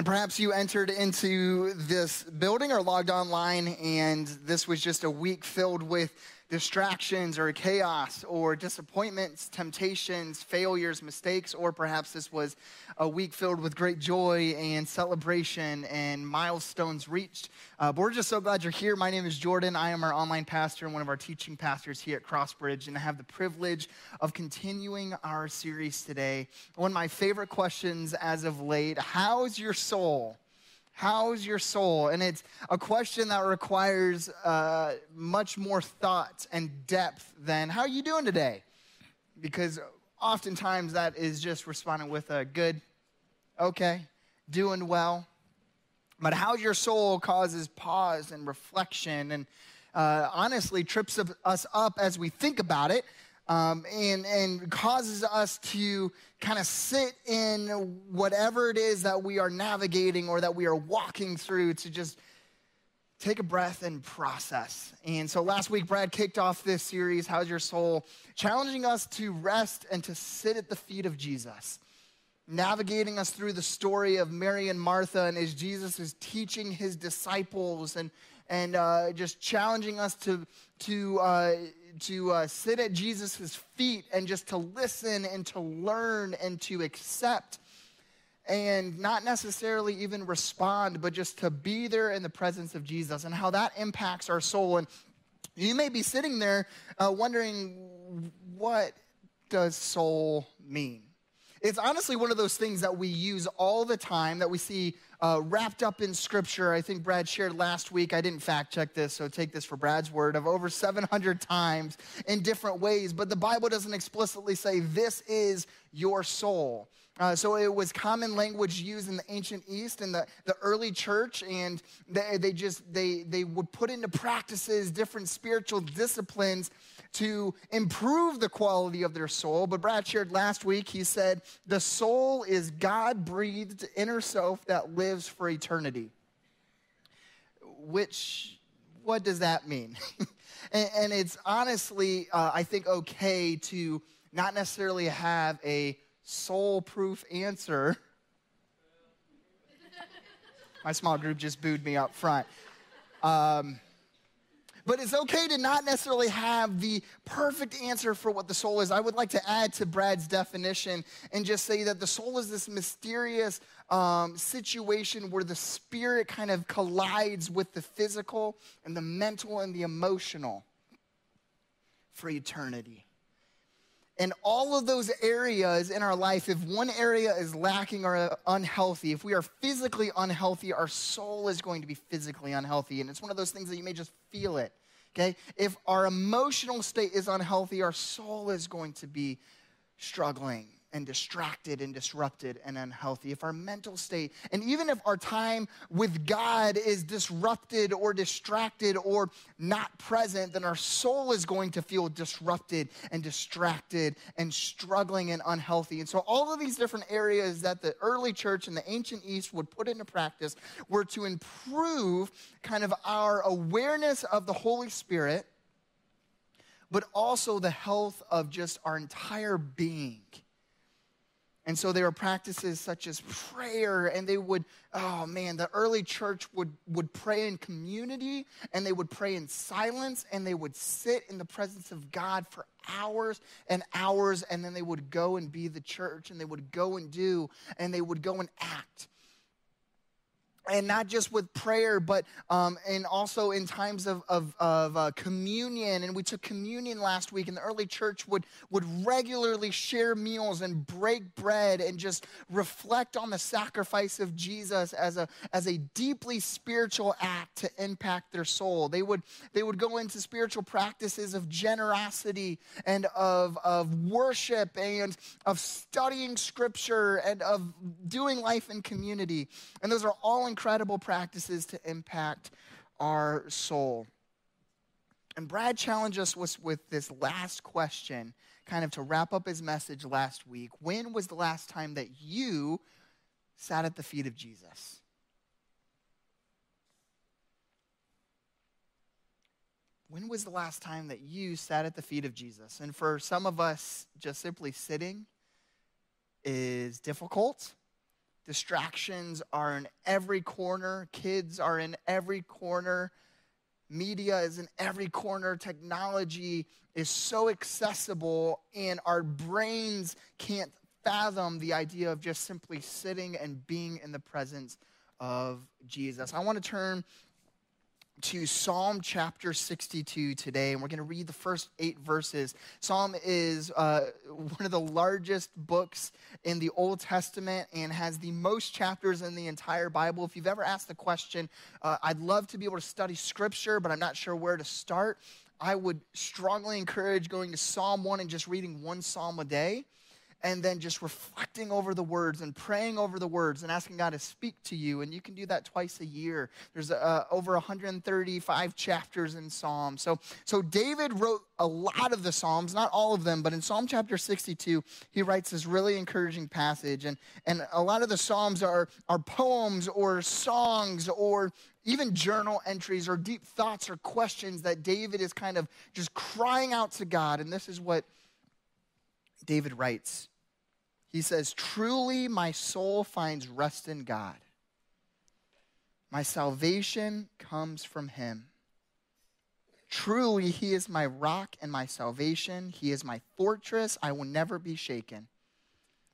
And perhaps you entered into this building or logged online, and this was just a week filled with distractions or chaos or disappointments, temptations, failures, mistakes, or perhaps this was a week filled with great joy and celebration and milestones reached. Uh, but we're just so glad you're here. My name is Jordan. I am our online pastor and one of our teaching pastors here at Crossbridge, and I have the privilege of continuing our series today. One of my favorite questions as of late How's your soul? How's your soul? And it's a question that requires uh, much more thought and depth than how are you doing today? Because oftentimes that is just responding with a good, okay, doing well. But how's your soul causes pause and reflection and uh, honestly trips us up as we think about it um, and, and causes us to kind of sit in whatever it is that we are navigating or that we are walking through to just take a breath and process. And so last week, Brad kicked off this series, How's Your Soul? challenging us to rest and to sit at the feet of Jesus. Navigating us through the story of Mary and Martha, and as Jesus is teaching his disciples and, and uh, just challenging us to, to uh, to uh, sit at Jesus' feet and just to listen and to learn and to accept and not necessarily even respond, but just to be there in the presence of Jesus and how that impacts our soul. And you may be sitting there uh, wondering, what does soul mean? It's honestly one of those things that we use all the time that we see uh, wrapped up in scripture. I think Brad shared last week. I didn't fact check this, so take this for Brad's word of over 700 times in different ways. But the Bible doesn't explicitly say, This is your soul. Uh, so it was common language used in the ancient East and the, the early church, and they, they just they they would put into practices different spiritual disciplines to improve the quality of their soul. But Brad shared last week, he said, the soul is God breathed inner self that lives for eternity. Which, what does that mean? and, and, it's honestly, uh, I think, okay to not necessarily have a soul proof answer. My small group just booed me up front. Um, but it's okay to not necessarily have the perfect answer for what the soul is. I would like to add to Brad's definition and just say that the soul is this mysterious um, situation where the spirit kind of collides with the physical and the mental and the emotional for eternity. And all of those areas in our life, if one area is lacking or unhealthy, if we are physically unhealthy, our soul is going to be physically unhealthy. And it's one of those things that you may just feel it. Okay? If our emotional state is unhealthy, our soul is going to be struggling and distracted and disrupted and unhealthy, if our mental state, and even if our time with God is disrupted or distracted or not present, then our soul is going to feel disrupted and distracted and struggling and unhealthy. And so, all of these different areas that the early church and the ancient East would put into practice were to improve kind of our awareness of the Holy Spirit, but also the health of just our entire being. And so there were practices such as prayer, and they would, oh man, the early church would, would pray in community, and they would pray in silence, and they would sit in the presence of God for hours and hours, and then they would go and be the church, and they would go and do, and they would go and act and not just with prayer, but um, and also in times of, of, of uh, communion. And we took communion last week, and the early church would, would regularly share meals and break bread and just reflect on the sacrifice of Jesus as a, as a deeply spiritual act to impact their soul. They would, they would go into spiritual practices of generosity and of, of worship and of studying scripture and of doing life in community. And those are all incredible practices to impact our soul. And Brad challenged us with, this last question, kind of to wrap up his message last week. When was the last time that you sat at the feet of Jesus? When was the last time that you sat at the feet of Jesus? And for some of us, just simply sitting is difficult Distractions are in every corner, kids are in every corner, media is in every corner, technology is so accessible, and our brains can't fathom the idea of just simply sitting and being in the presence of Jesus. I want to turn to Psalm chapter 62 today, and we're going to read the first eight verses. Psalm is uh, one of the largest books in the Old Testament and has the most chapters in the entire Bible. If you've ever asked the question, uh, I'd love to be able to study scripture, but I'm not sure where to start, I would strongly encourage going to Psalm 1 and just reading one psalm a day and then just reflecting over the words and praying over the words and asking God to speak to you. And you can do that twice a year. There's uh, over 135 chapters in Psalms. So, so David wrote a lot of the Psalms, not all of them, but in Psalm chapter 62, he writes this really encouraging passage. And, and a lot of the Psalms are, are poems or songs or even journal entries or deep thoughts or questions that David is kind of just crying out to God. And this is what David writes he says, Truly my soul finds rest in God. My salvation comes from him. Truly, he is my rock and my salvation. He is my fortress. I will never be shaken.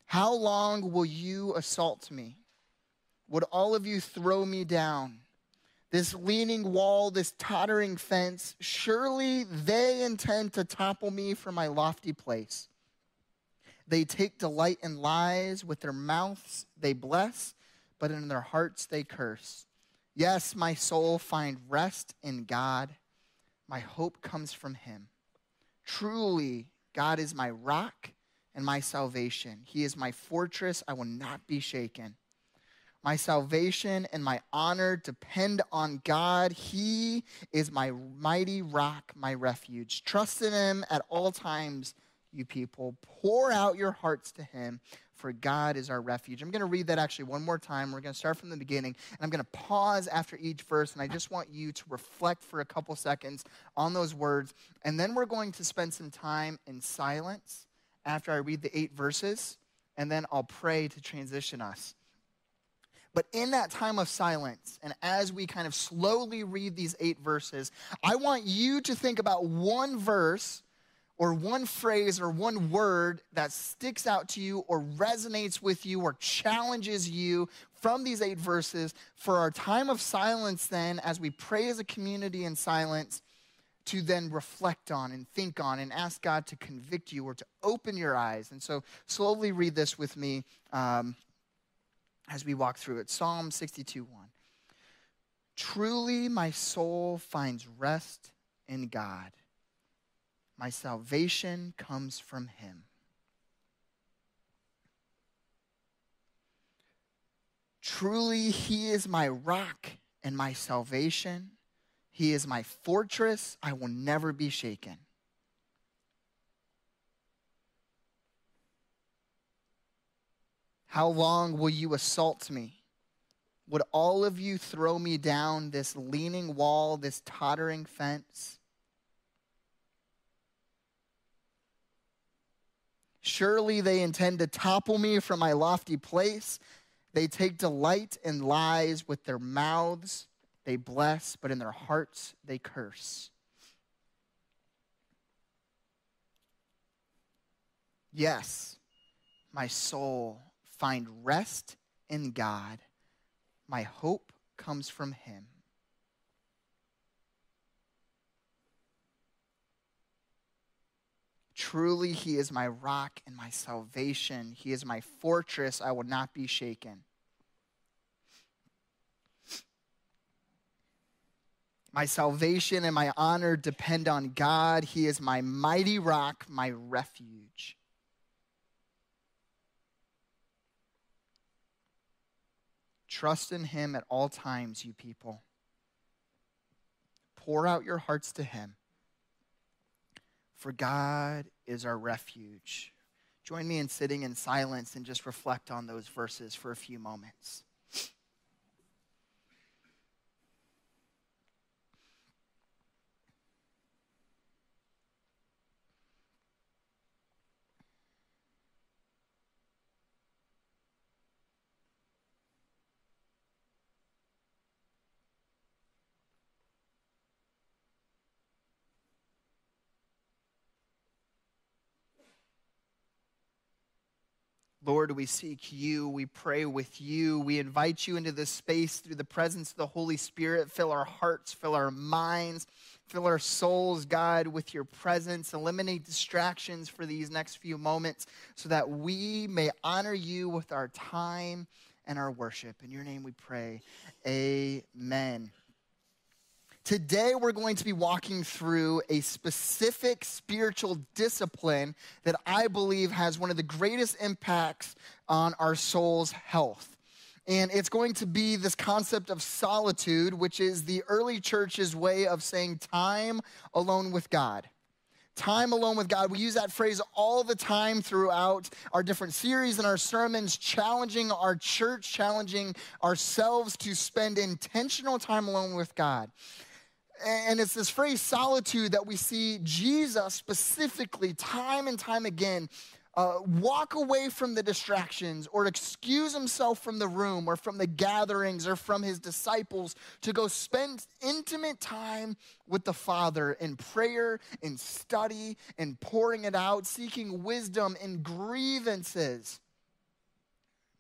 How long will you assault me? Would all of you throw me down? This leaning wall, this tottering fence, surely they intend to topple me from my lofty place. They take delight in lies. With their mouths they bless, but in their hearts they curse. Yes, my soul find rest in God. My hope comes from him. Truly, God is my rock and my salvation. He is my fortress. I will not be shaken. My salvation and my honor depend on God. He is my mighty rock, my refuge. Trust in him at all times you people. Pour out your hearts to him, for God is our refuge. I'm going to read that actually one more time. We're going to start from the beginning, and I'm going to pause after each verse, and I just want you to reflect for a couple seconds on those words. And then we're going to spend some time in silence after I read the eight verses, and then I'll pray to transition us. But in that time of silence, and as we kind of slowly read these eight verses, I want you to think about one verse or one phrase or one word that sticks out to you or resonates with you or challenges you from these eight verses for our time of silence, then, as we pray as a community in silence, to then reflect on and think on and ask God to convict you or to open your eyes. And so, slowly read this with me um, as we walk through it. Psalm 62 1. Truly, my soul finds rest in God my salvation comes from him. Truly, he is my rock and my salvation. He is my fortress. I will never be shaken. How long will you assault me? Would all of you throw me down this leaning wall, this tottering fence? Surely they intend to topple me from my lofty place. They take delight in lies with their mouths. They bless, but in their hearts they curse. Yes, my soul find rest in God. My hope comes from him. Truly, he is my rock and my salvation. He is my fortress. I will not be shaken. My salvation and my honor depend on God. He is my mighty rock, my refuge. Trust in him at all times, you people. Pour out your hearts to him for God is our refuge. Join me in sitting in silence and just reflect on those verses for a few moments. Lord, we seek you. We pray with you. We invite you into this space through the presence of the Holy Spirit. Fill our hearts, fill our minds, fill our souls, God, with your presence. Eliminate distractions for these next few moments so that we may honor you with our time and our worship. In your name we pray. Amen. Today, we're going to be walking through a specific spiritual discipline that I believe has one of the greatest impacts on our soul's health. And it's going to be this concept of solitude, which is the early church's way of saying time alone with God. Time alone with God. We use that phrase all the time throughout our different series and our sermons, challenging our church, challenging ourselves to spend intentional time alone with God. And it's this phrase solitude that we see Jesus specifically, time and time again, uh, walk away from the distractions or excuse himself from the room or from the gatherings or from his disciples to go spend intimate time with the Father in prayer, in study, in pouring it out, seeking wisdom in grievances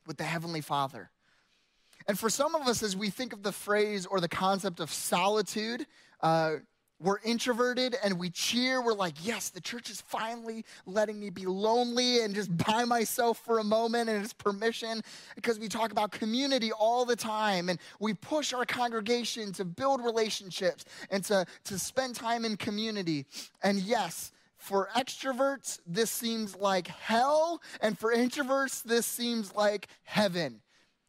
with the Heavenly Father. And for some of us, as we think of the phrase or the concept of solitude, uh, we're introverted and we cheer. We're like, yes, the church is finally letting me be lonely and just by myself for a moment and it's permission because we talk about community all the time and we push our congregation to build relationships and to, to spend time in community. And yes, for extroverts, this seems like hell, and for introverts, this seems like heaven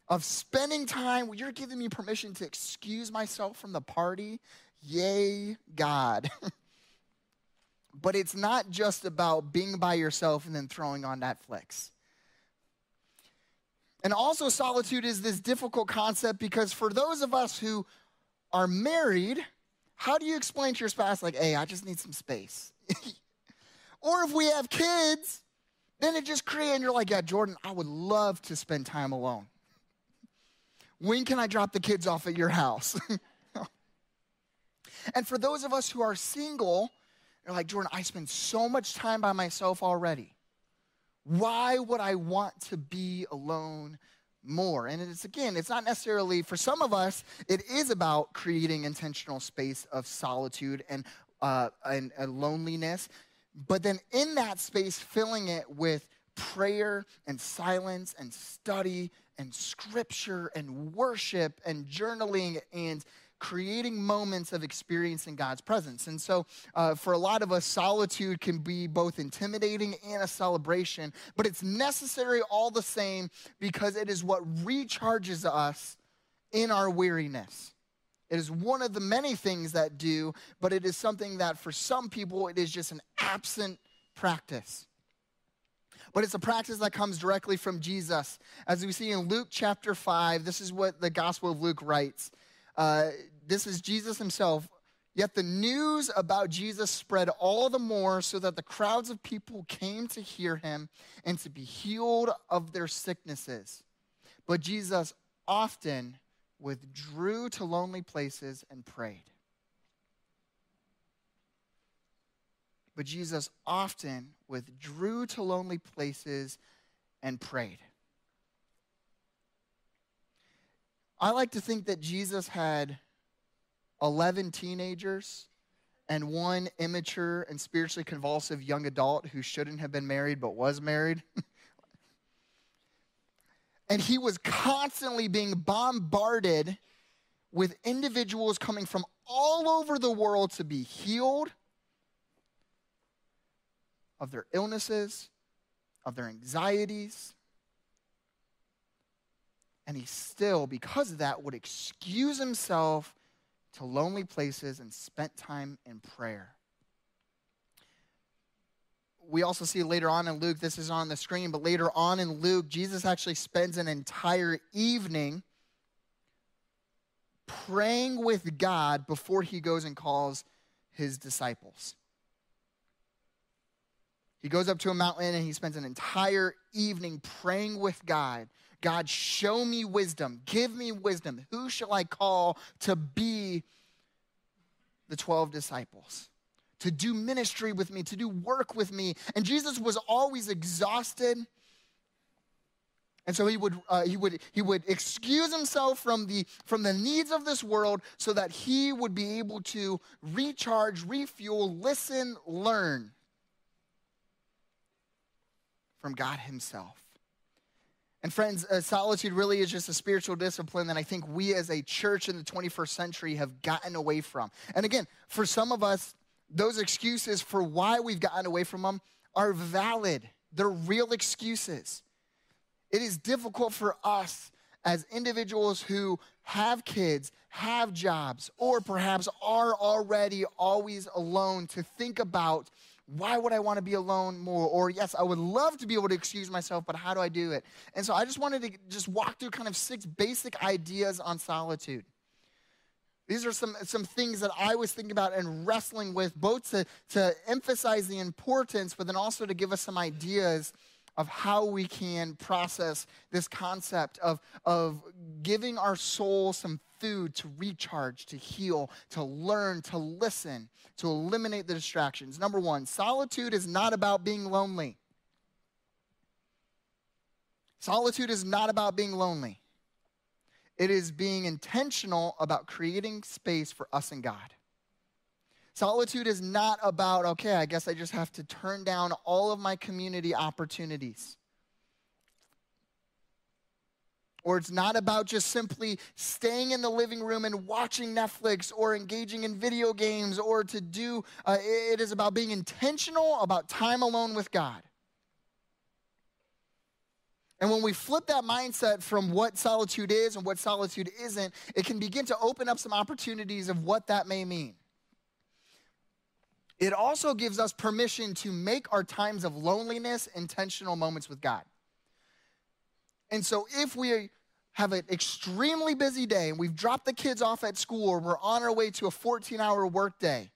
of spending time. You're giving me permission to excuse myself from the party Yay, God. but it's not just about being by yourself and then throwing on Netflix. And also, solitude is this difficult concept because for those of us who are married, how do you explain to your spouse, like, hey, I just need some space? or if we have kids, then it just creates, and you're like, yeah, Jordan, I would love to spend time alone. When can I drop the kids off at your house? And for those of us who are single, you're like, Jordan, I spend so much time by myself already. Why would I want to be alone more? And it's again, it's not necessarily, for some of us, it is about creating intentional space of solitude and, uh, and, and loneliness. But then in that space, filling it with prayer and silence and study and scripture and worship and journaling and creating moments of experiencing God's presence. And so, uh, for a lot of us, solitude can be both intimidating and a celebration, but it's necessary all the same because it is what recharges us in our weariness. It is one of the many things that do, but it is something that for some people, it is just an absent practice but it's a practice that comes directly from Jesus. As we see in Luke chapter 5, this is what the Gospel of Luke writes. Uh, this is Jesus himself. Yet the news about Jesus spread all the more so that the crowds of people came to hear him and to be healed of their sicknesses. But Jesus often withdrew to lonely places and prayed. But Jesus often withdrew to lonely places and prayed. I like to think that Jesus had 11 teenagers and one immature and spiritually convulsive young adult who shouldn't have been married but was married. and he was constantly being bombarded with individuals coming from all over the world to be healed of their illnesses, of their anxieties, and he still, because of that, would excuse himself to lonely places and spent time in prayer. We also see later on in Luke, this is on the screen, but later on in Luke, Jesus actually spends an entire evening praying with God before he goes and calls his disciples. He goes up to a mountain and he spends an entire evening praying with God God, show me wisdom. Give me wisdom. Who shall I call to be the 12 disciples? To do ministry with me, to do work with me. And Jesus was always exhausted And so he would, uh, he, would, he would excuse himself from the, from the needs of this world so that he would be able to recharge, refuel, listen, learn from God himself. And friends, uh, solitude really is just a spiritual discipline that I think we as a church in the 21st century have gotten away from. And again, for some of us, those excuses for why we've gotten away from them are valid. They're real excuses. It is difficult for us as individuals who have kids, have jobs, or perhaps are already always alone to think about why would I want to be alone more? Or, yes, I would love to be able to excuse myself, but how do I do it? And so I just wanted to just walk through kind of six basic ideas on solitude. These are some, some things that I was thinking about and wrestling with, both to, to emphasize the importance, but then also to give us some ideas of how we can process this concept of, of giving our soul some food to recharge, to heal, to learn, to listen, to eliminate the distractions. Number one, solitude is not about being lonely. Solitude is not about being lonely. It is being intentional about creating space for us and God. Solitude is not about, okay, I guess I just have to turn down all of my community opportunities. Or it's not about just simply staying in the living room and watching Netflix or engaging in video games or to do, uh, it is about being intentional about time alone with God. And when we flip that mindset from what solitude is and what solitude isn't, it can begin to open up some opportunities of what that may mean. It also gives us permission to make our times of loneliness intentional moments with God. And so if we have an extremely busy day and we've dropped the kids off at school or we're on our way to a 14 hour workday,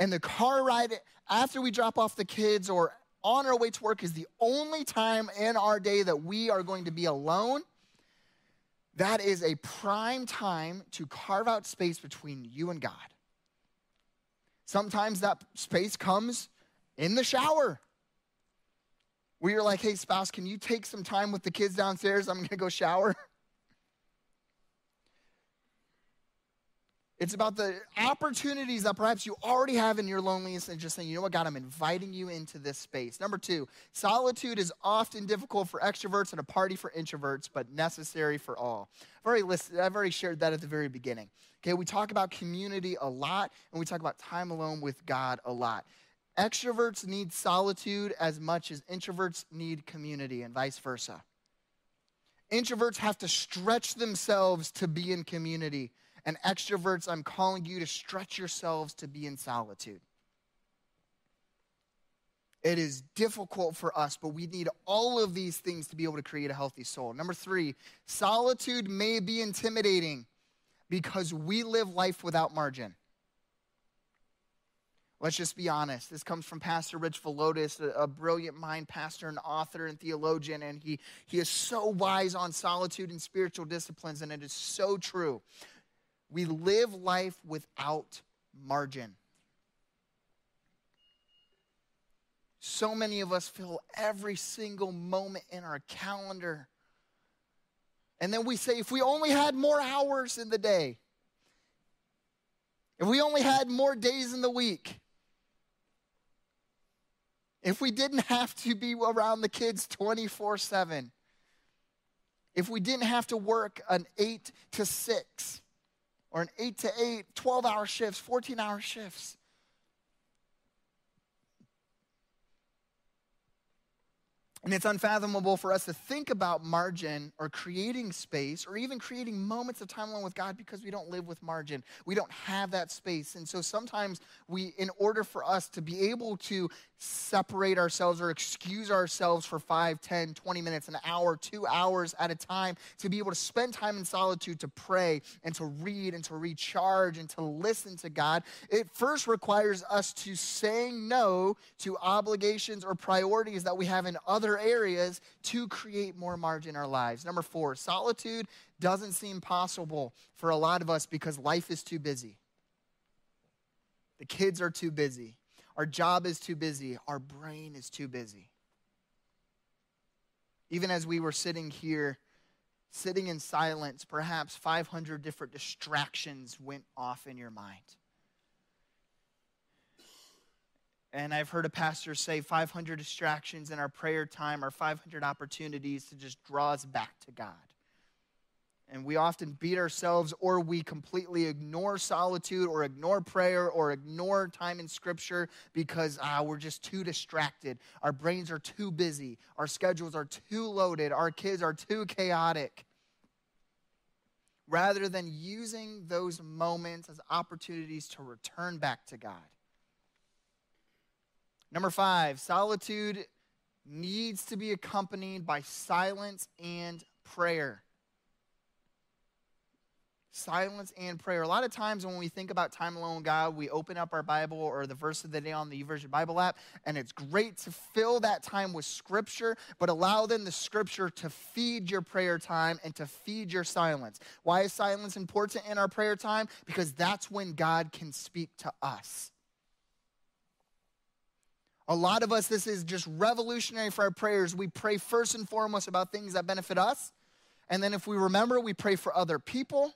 and the car ride after we drop off the kids or on our way to work is the only time in our day that we are going to be alone, that is a prime time to carve out space between you and God. Sometimes that space comes in the shower. Where you're like, hey, spouse, can you take some time with the kids downstairs? I'm going to go shower. It's about the opportunities that perhaps you already have in your loneliness and just saying, you know what, God, I'm inviting you into this space. Number two, solitude is often difficult for extroverts and a party for introverts, but necessary for all. I've already, listed, I've already shared that at the very beginning. Okay, we talk about community a lot, and we talk about time alone with God a lot. Extroverts need solitude as much as introverts need community, and vice versa. Introverts have to stretch themselves to be in community and extroverts, I'm calling you to stretch yourselves to be in solitude. It is difficult for us, but we need all of these things to be able to create a healthy soul. Number three, solitude may be intimidating because we live life without margin. Let's just be honest. This comes from Pastor Rich Villodas, a, a, brilliant mind pastor and author and theologian, and he, he is so wise on solitude and spiritual disciplines, and it is so true. We live life without margin. So many of us fill every single moment in our calendar. And then we say, if we only had more hours in the day, if we only had more days in the week, if we didn't have to be around the kids 24 7, if we didn't have to work an 8 to 6, or an 8 to 8, 12 hour shifts, 14 hour shifts. And it's unfathomable for us to think about margin or creating space or even creating moments of time alone with God because we don't live with margin. We don't have that space. And so sometimes we, in order for us to be able to separate ourselves or excuse ourselves for 5, 10, 20 minutes, an hour, two hours at a time, to be able to spend time in solitude to pray and to read and to recharge and to listen to God, it first requires us to say no to obligations or priorities that we have in areas to create more margin in our lives. Number four, solitude doesn't seem possible for a lot of us because life is too busy. The kids are too busy our job is too busy. Our brain is too busy. Even as we were sitting here, sitting in silence, perhaps 500 different distractions went off in your mind. And I've heard a pastor say 500 distractions in our prayer time are 500 opportunities to just draw us back to God. And we often beat ourselves or we completely ignore solitude or ignore prayer or ignore time in scripture because ah, we're just too distracted. Our brains are too busy. Our schedules are too loaded. Our kids are too chaotic. Rather than using those moments as opportunities to return back to God. Number five, solitude needs to be accompanied by silence and prayer. Silence and prayer. A lot of times when we think about time alone God, we open up our Bible or the verse of the day on the YouVersion Bible app, and it's great to fill that time with Scripture, but allow then the Scripture to feed your prayer time and to feed your silence. Why is silence important in our prayer time? Because that's when God can speak to us. A lot of us, this is just revolutionary for our prayers. We pray first and foremost about things that benefit us. And then if we remember, we pray for other people.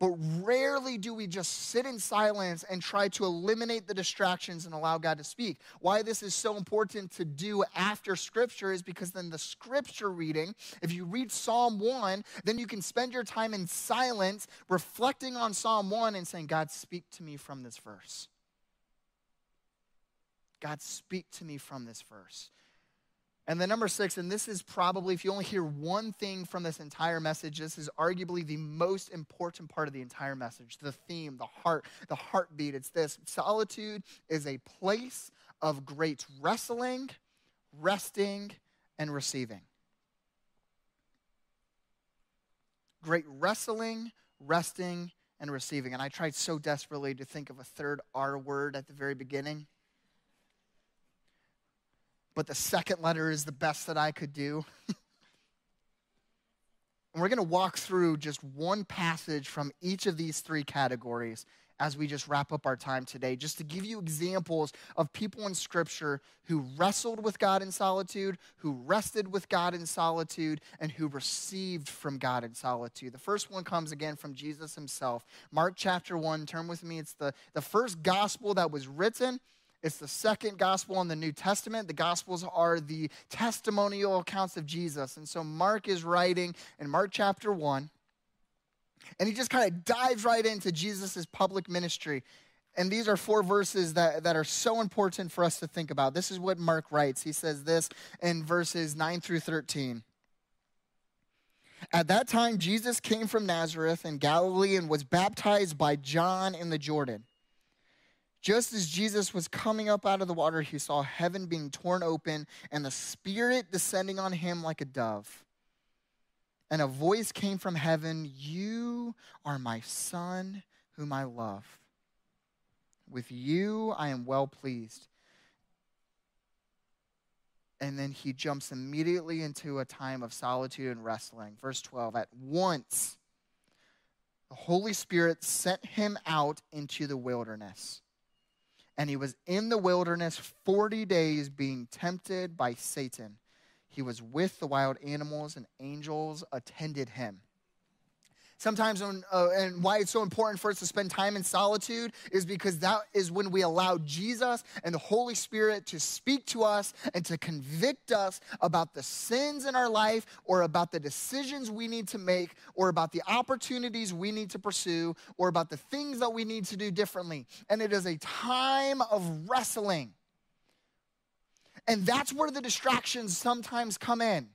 But rarely do we just sit in silence and try to eliminate the distractions and allow God to speak. Why this is so important to do after Scripture is because then the Scripture reading, if you read Psalm 1, then you can spend your time in silence reflecting on Psalm 1 and saying, God, speak to me from this verse. God, speak to me from this verse. And then number six, and this is probably, if you only hear one thing from this entire message, this is arguably the most important part of the entire message the theme, the heart, the heartbeat. It's this solitude is a place of great wrestling, resting, and receiving. Great wrestling, resting, and receiving. And I tried so desperately to think of a third R word at the very beginning but the second letter is the best that I could do. and we're going to walk through just one passage from each of these three categories as we just wrap up our time today, just to give you examples of people in Scripture who wrestled with God in solitude, who rested with God in solitude, and who received from God in solitude. The first one comes again from Jesus himself. Mark chapter 1, turn with me. It's the, the first gospel that was written. It's the second gospel in the New Testament. The gospels are the testimonial accounts of Jesus. And so Mark is writing in Mark chapter 1, and he just kind of dives right into Jesus' public ministry. And these are four verses that, that are so important for us to think about. This is what Mark writes. He says this in verses 9 through 13. At that time, Jesus came from Nazareth in Galilee and was baptized by John in the Jordan. Just as Jesus was coming up out of the water, he saw heaven being torn open and the Spirit descending on him like a dove. And a voice came from heaven You are my Son, whom I love. With you I am well pleased. And then he jumps immediately into a time of solitude and wrestling. Verse 12 At once, the Holy Spirit sent him out into the wilderness and he was in the wilderness 40 days being tempted by Satan. He was with the wild animals, and angels attended him. Sometimes, when, uh, and why it's so important for us to spend time in solitude is because that is when we allow Jesus and the Holy Spirit to speak to us and to convict us about the sins in our life or about the decisions we need to make or about the opportunities we need to pursue or about the things that we need to do differently. And it is a time of wrestling. And that's where the distractions sometimes come in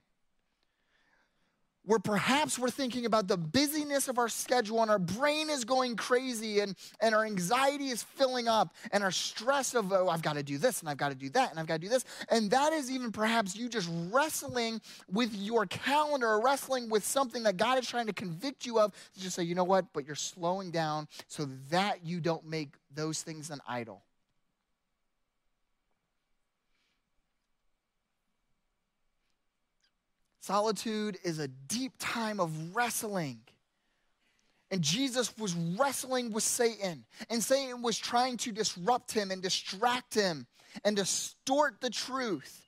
where perhaps we're thinking about the busyness of our schedule and our brain is going crazy and, and our anxiety is filling up and our stress of, oh, I've got to do this and I've got to do that and I've got to do this. And that is even perhaps you just wrestling with your calendar or wrestling with something that God is trying to convict you of just say, you know what, but you're slowing down so that you don't make those things an idol. Solitude is a deep time of wrestling. And Jesus was wrestling with Satan, and Satan was trying to disrupt him and distract him and distort the truth.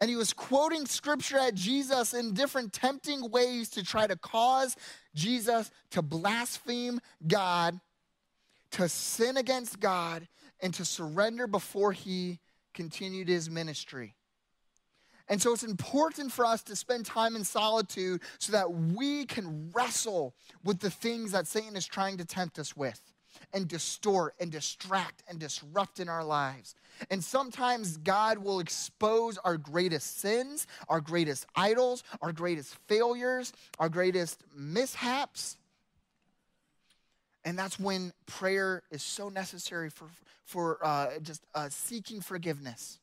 And he was quoting scripture at Jesus in different tempting ways to try to cause Jesus to blaspheme God, to sin against God, and to surrender before he continued his ministry. And so it's important for us to spend time in solitude so that we can wrestle with the things that Satan is trying to tempt us with and distort and distract and disrupt in our lives. And sometimes God will expose our greatest sins, our greatest idols, our greatest failures, our greatest mishaps. And that's when prayer is so necessary for, for uh, just uh, seeking forgiveness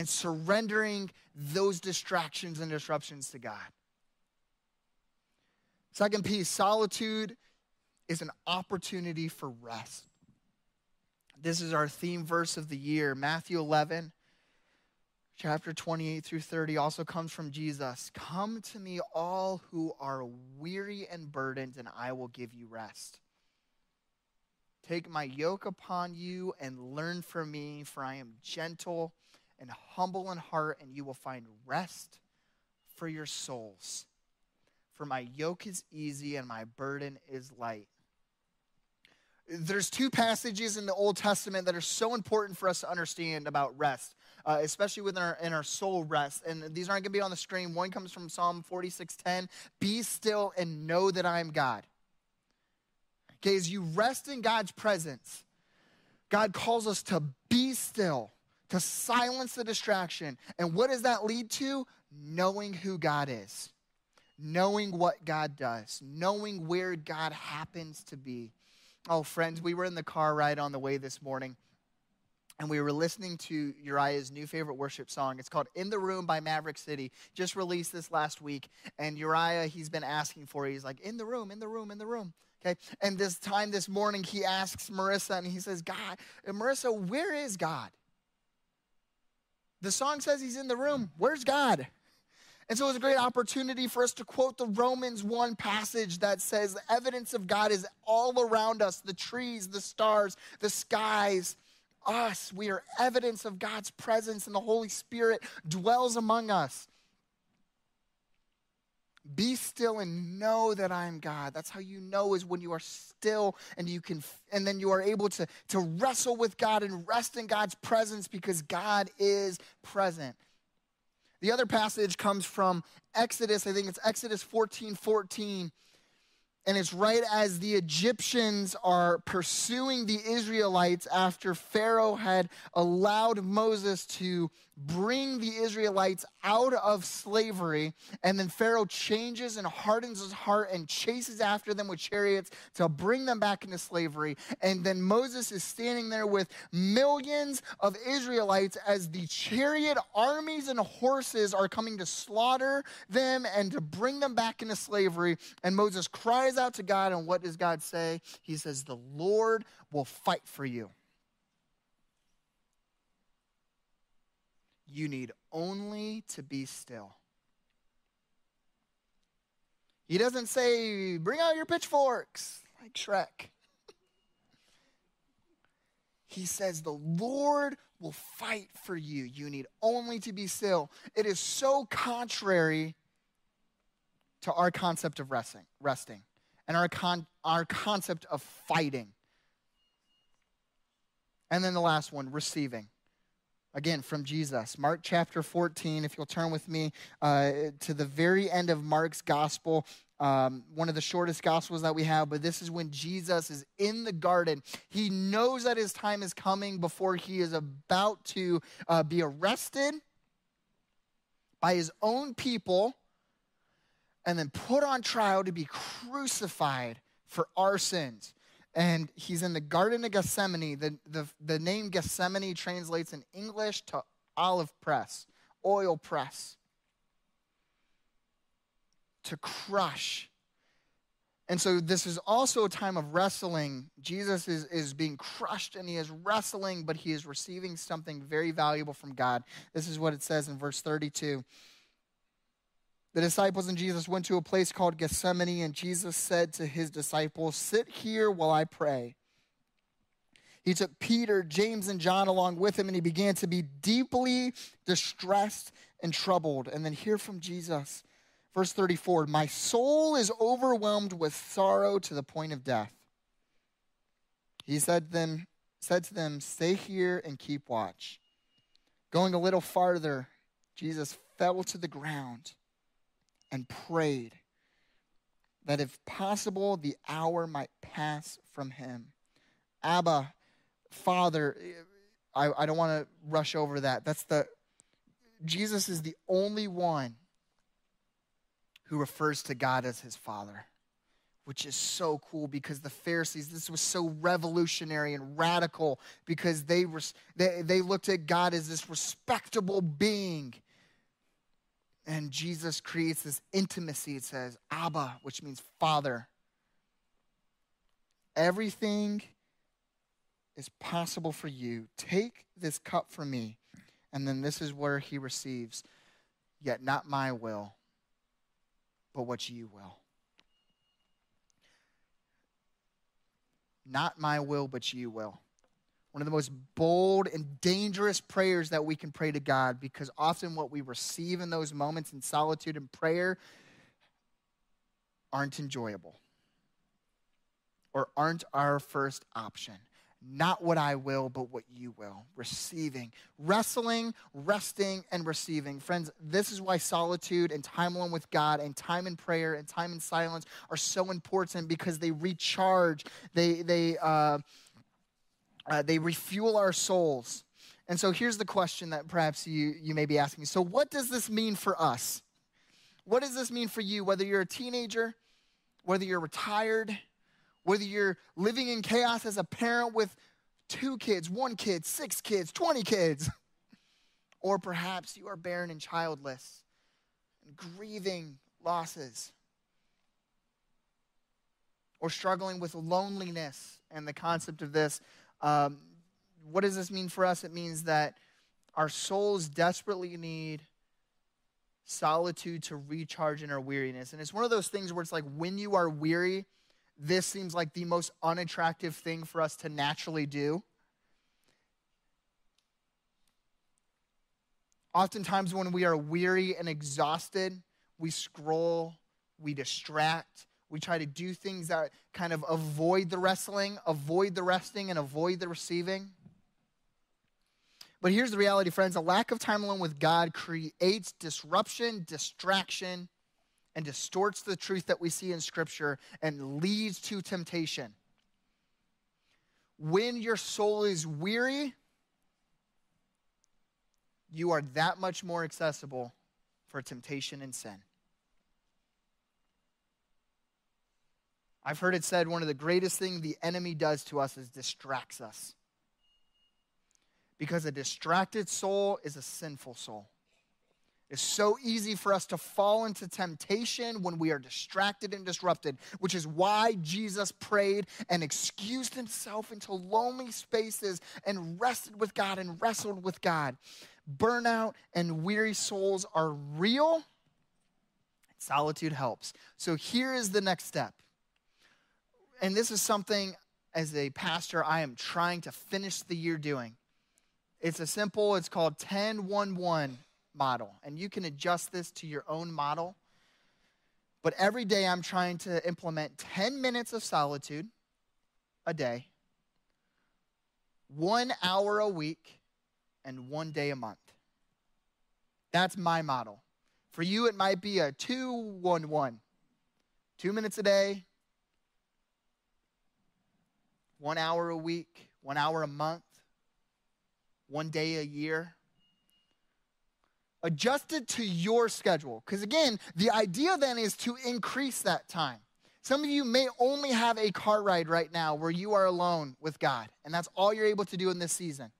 and surrendering those distractions and disruptions to God. Second piece solitude is an opportunity for rest. This is our theme verse of the year. Matthew 11, chapter 28 through 30 also comes from Jesus. Come to me, all who are weary and burdened, and I will give you rest. Take my yoke upon you and learn from me, for I am gentle and humble in heart, and you will find rest for your souls. For my yoke is easy and my burden is light. There's two passages in the Old Testament that are so important for us to understand about rest, uh, especially within our in our soul rest. And these aren't going to be on the screen. One comes from Psalm 46:10. Be still and know that I am God. Okay, as you rest in God's presence, God calls us to be still to silence the distraction. And what does that lead to? Knowing who God is, knowing what God does, knowing where God happens to be. Oh, friends, we were in the car ride on the way this morning, and we were listening to Uriah's new favorite worship song. It's called In the Room by Maverick City, just released this last week. And Uriah, he's been asking for it. He's like, In the room, in the room, in the room. Okay. And this time this morning, he asks Marissa, and he says, God, Marissa, where is God? The song says he's in the room. Where's God? And so it was a great opportunity for us to quote the Romans 1 passage that says, The evidence of God is all around us the trees, the stars, the skies, us. We are evidence of God's presence, and the Holy Spirit dwells among us. Be still and know that I am God. That's how you know is when you are still and you can and then you are able to, to wrestle with God and rest in God's presence because God is present. The other passage comes from Exodus, I think it's Exodus 14 14. And it's right as the Egyptians are pursuing the Israelites after Pharaoh had allowed Moses to bring the Israelites out of slavery. And then Pharaoh changes and hardens his heart and chases after them with chariots to bring them back into slavery. And then Moses is standing there with millions of Israelites as the chariot armies and horses are coming to slaughter them and to bring them back into slavery. And Moses cries out to God. And what does God say? He says, The Lord will fight for you. You need only to be still. He doesn't say, bring out your pitchforks like Shrek. he says, the Lord will fight for you. You need only to be still. It is so contrary to our concept of resting, resting and our, con- our concept of fighting. And then the last one, receiving again from Jesus. Mark chapter 14, if you'll turn with me uh, to the very end of Mark's gospel. Um, one of the shortest gospels that we have, but this is when Jesus is in the garden. He knows that his time is coming before he is about to uh, be arrested by his own people and then put on trial to be crucified for our sins and he's in the Garden of Gethsemane. The, the, the name Gethsemane translates in English to olive press, oil press, to crush. And so this is also a time of wrestling. Jesus is, is being crushed and he is wrestling, but he is receiving something very valuable from God. This is what it says in verse 32. The disciples and Jesus went to a place called Gethsemane, and Jesus said to his disciples, Sit here while I pray. He took Peter, James, and John along with him, and he began to be deeply distressed and troubled. And then hear from Jesus. Verse 34 My soul is overwhelmed with sorrow to the point of death. He said, them, said to them, Stay here and keep watch. Going a little farther, Jesus fell to the ground and prayed that if possible, the hour might pass from him. Abba, Father, I, I don't want to rush over that. That's the, Jesus is the only one who refers to God as his Father, which is so cool because the Pharisees, this was so revolutionary and radical because they, they, they looked at God as this respectable being and Jesus creates this intimacy. It says Abba, which means Father. Everything is possible for you. Take this cup from me. And then this is where he receives, yet not my will, but what you will. Not my will, but you will one of the most bold and dangerous prayers that we can pray to God because often what we receive in those moments in solitude and prayer aren't enjoyable or aren't our first option. Not what I will, but what you will. Receiving, wrestling, resting, and receiving. Friends, this is why solitude and time alone with God and time in prayer and time in silence are so important because they recharge, they, they, uh, uh, they refuel our souls. And so here's the question that perhaps you, you may be asking. So, what does this mean for us? What does this mean for you, whether you're a teenager, whether you're retired, whether you're living in chaos as a parent with two kids, one kid, six kids, 20 kids, or perhaps you are barren and childless and grieving losses, or struggling with loneliness and the concept of this um, what does this mean for us? It means that our souls desperately need solitude to recharge in our weariness. And it's one of those things where it's like when you are weary, this seems like the most unattractive thing for us to naturally do. Oftentimes, when we are weary and exhausted, we scroll, we distract, we try to do things that kind of avoid the wrestling, avoid the resting, and avoid the receiving. But here's the reality, friends a lack of time alone with God creates disruption, distraction, and distorts the truth that we see in Scripture and leads to temptation. When your soul is weary, you are that much more accessible for temptation and sin. I've heard it said one of the greatest things the enemy does to us is distracts us. Because a distracted soul is a sinful soul. It's so easy for us to fall into temptation when we are distracted and disrupted, which is why Jesus prayed and excused himself into lonely spaces and rested with God and wrestled with God. Burnout and weary souls are real. Solitude helps. So here is the next step and this is something as a pastor I am trying to finish the year doing. It's a simple, it's called 10 1 1 model. And you can adjust this to your own model. But every day I'm trying to implement 10 minutes of solitude a day, one hour a week, and one day a month. That's my model. For you, it might be a 2 1 1. Two minutes a day, one hour a week, one hour a month, one day a year. Adjusted to your schedule. Because again, the idea then is to increase that time. Some of you may only have a car ride right now where you are alone with God, and that's all you're able to do in this season.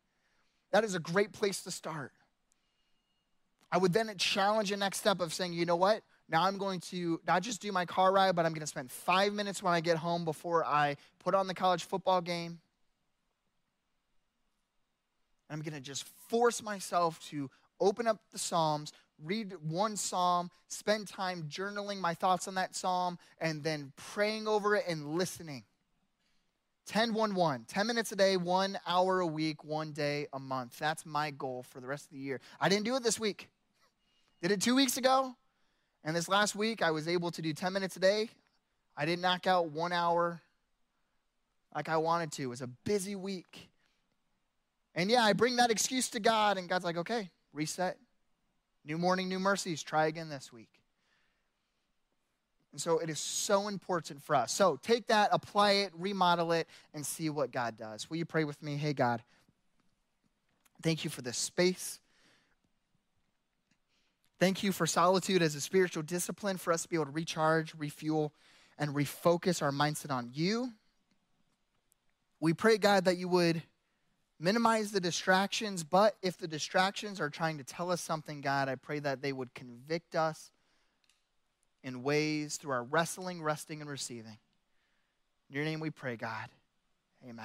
That is a great place to start. I would then challenge the next step of saying, you know what? Now I'm going to not just do my car ride, but I'm going to spend five minutes when I get home before I put on the college football game. I'm going to just force myself to open up the Psalms, read one psalm, spend time journaling my thoughts on that psalm, and then praying over it and listening 10 1 1. 10 minutes a day, one hour a week, one day a month. That's my goal for the rest of the year. I didn't do it this week. Did it two weeks ago. And this last week, I was able to do 10 minutes a day. I didn't knock out one hour like I wanted to. It was a busy week. And yeah, I bring that excuse to God, and God's like, okay, reset. New morning, new mercies. Try again this week. And so it is so important for us. So take that, apply it, remodel it, and see what God does. Will you pray with me? Hey, God, thank you for this space. Thank you for solitude as a spiritual discipline for us to be able to recharge, refuel, and refocus our mindset on you. We pray, God, that you would minimize the distractions, but if the distractions are trying to tell us something, God, I pray that they would convict us in ways through our wrestling, resting, and receiving. In your name we pray, God. Amen.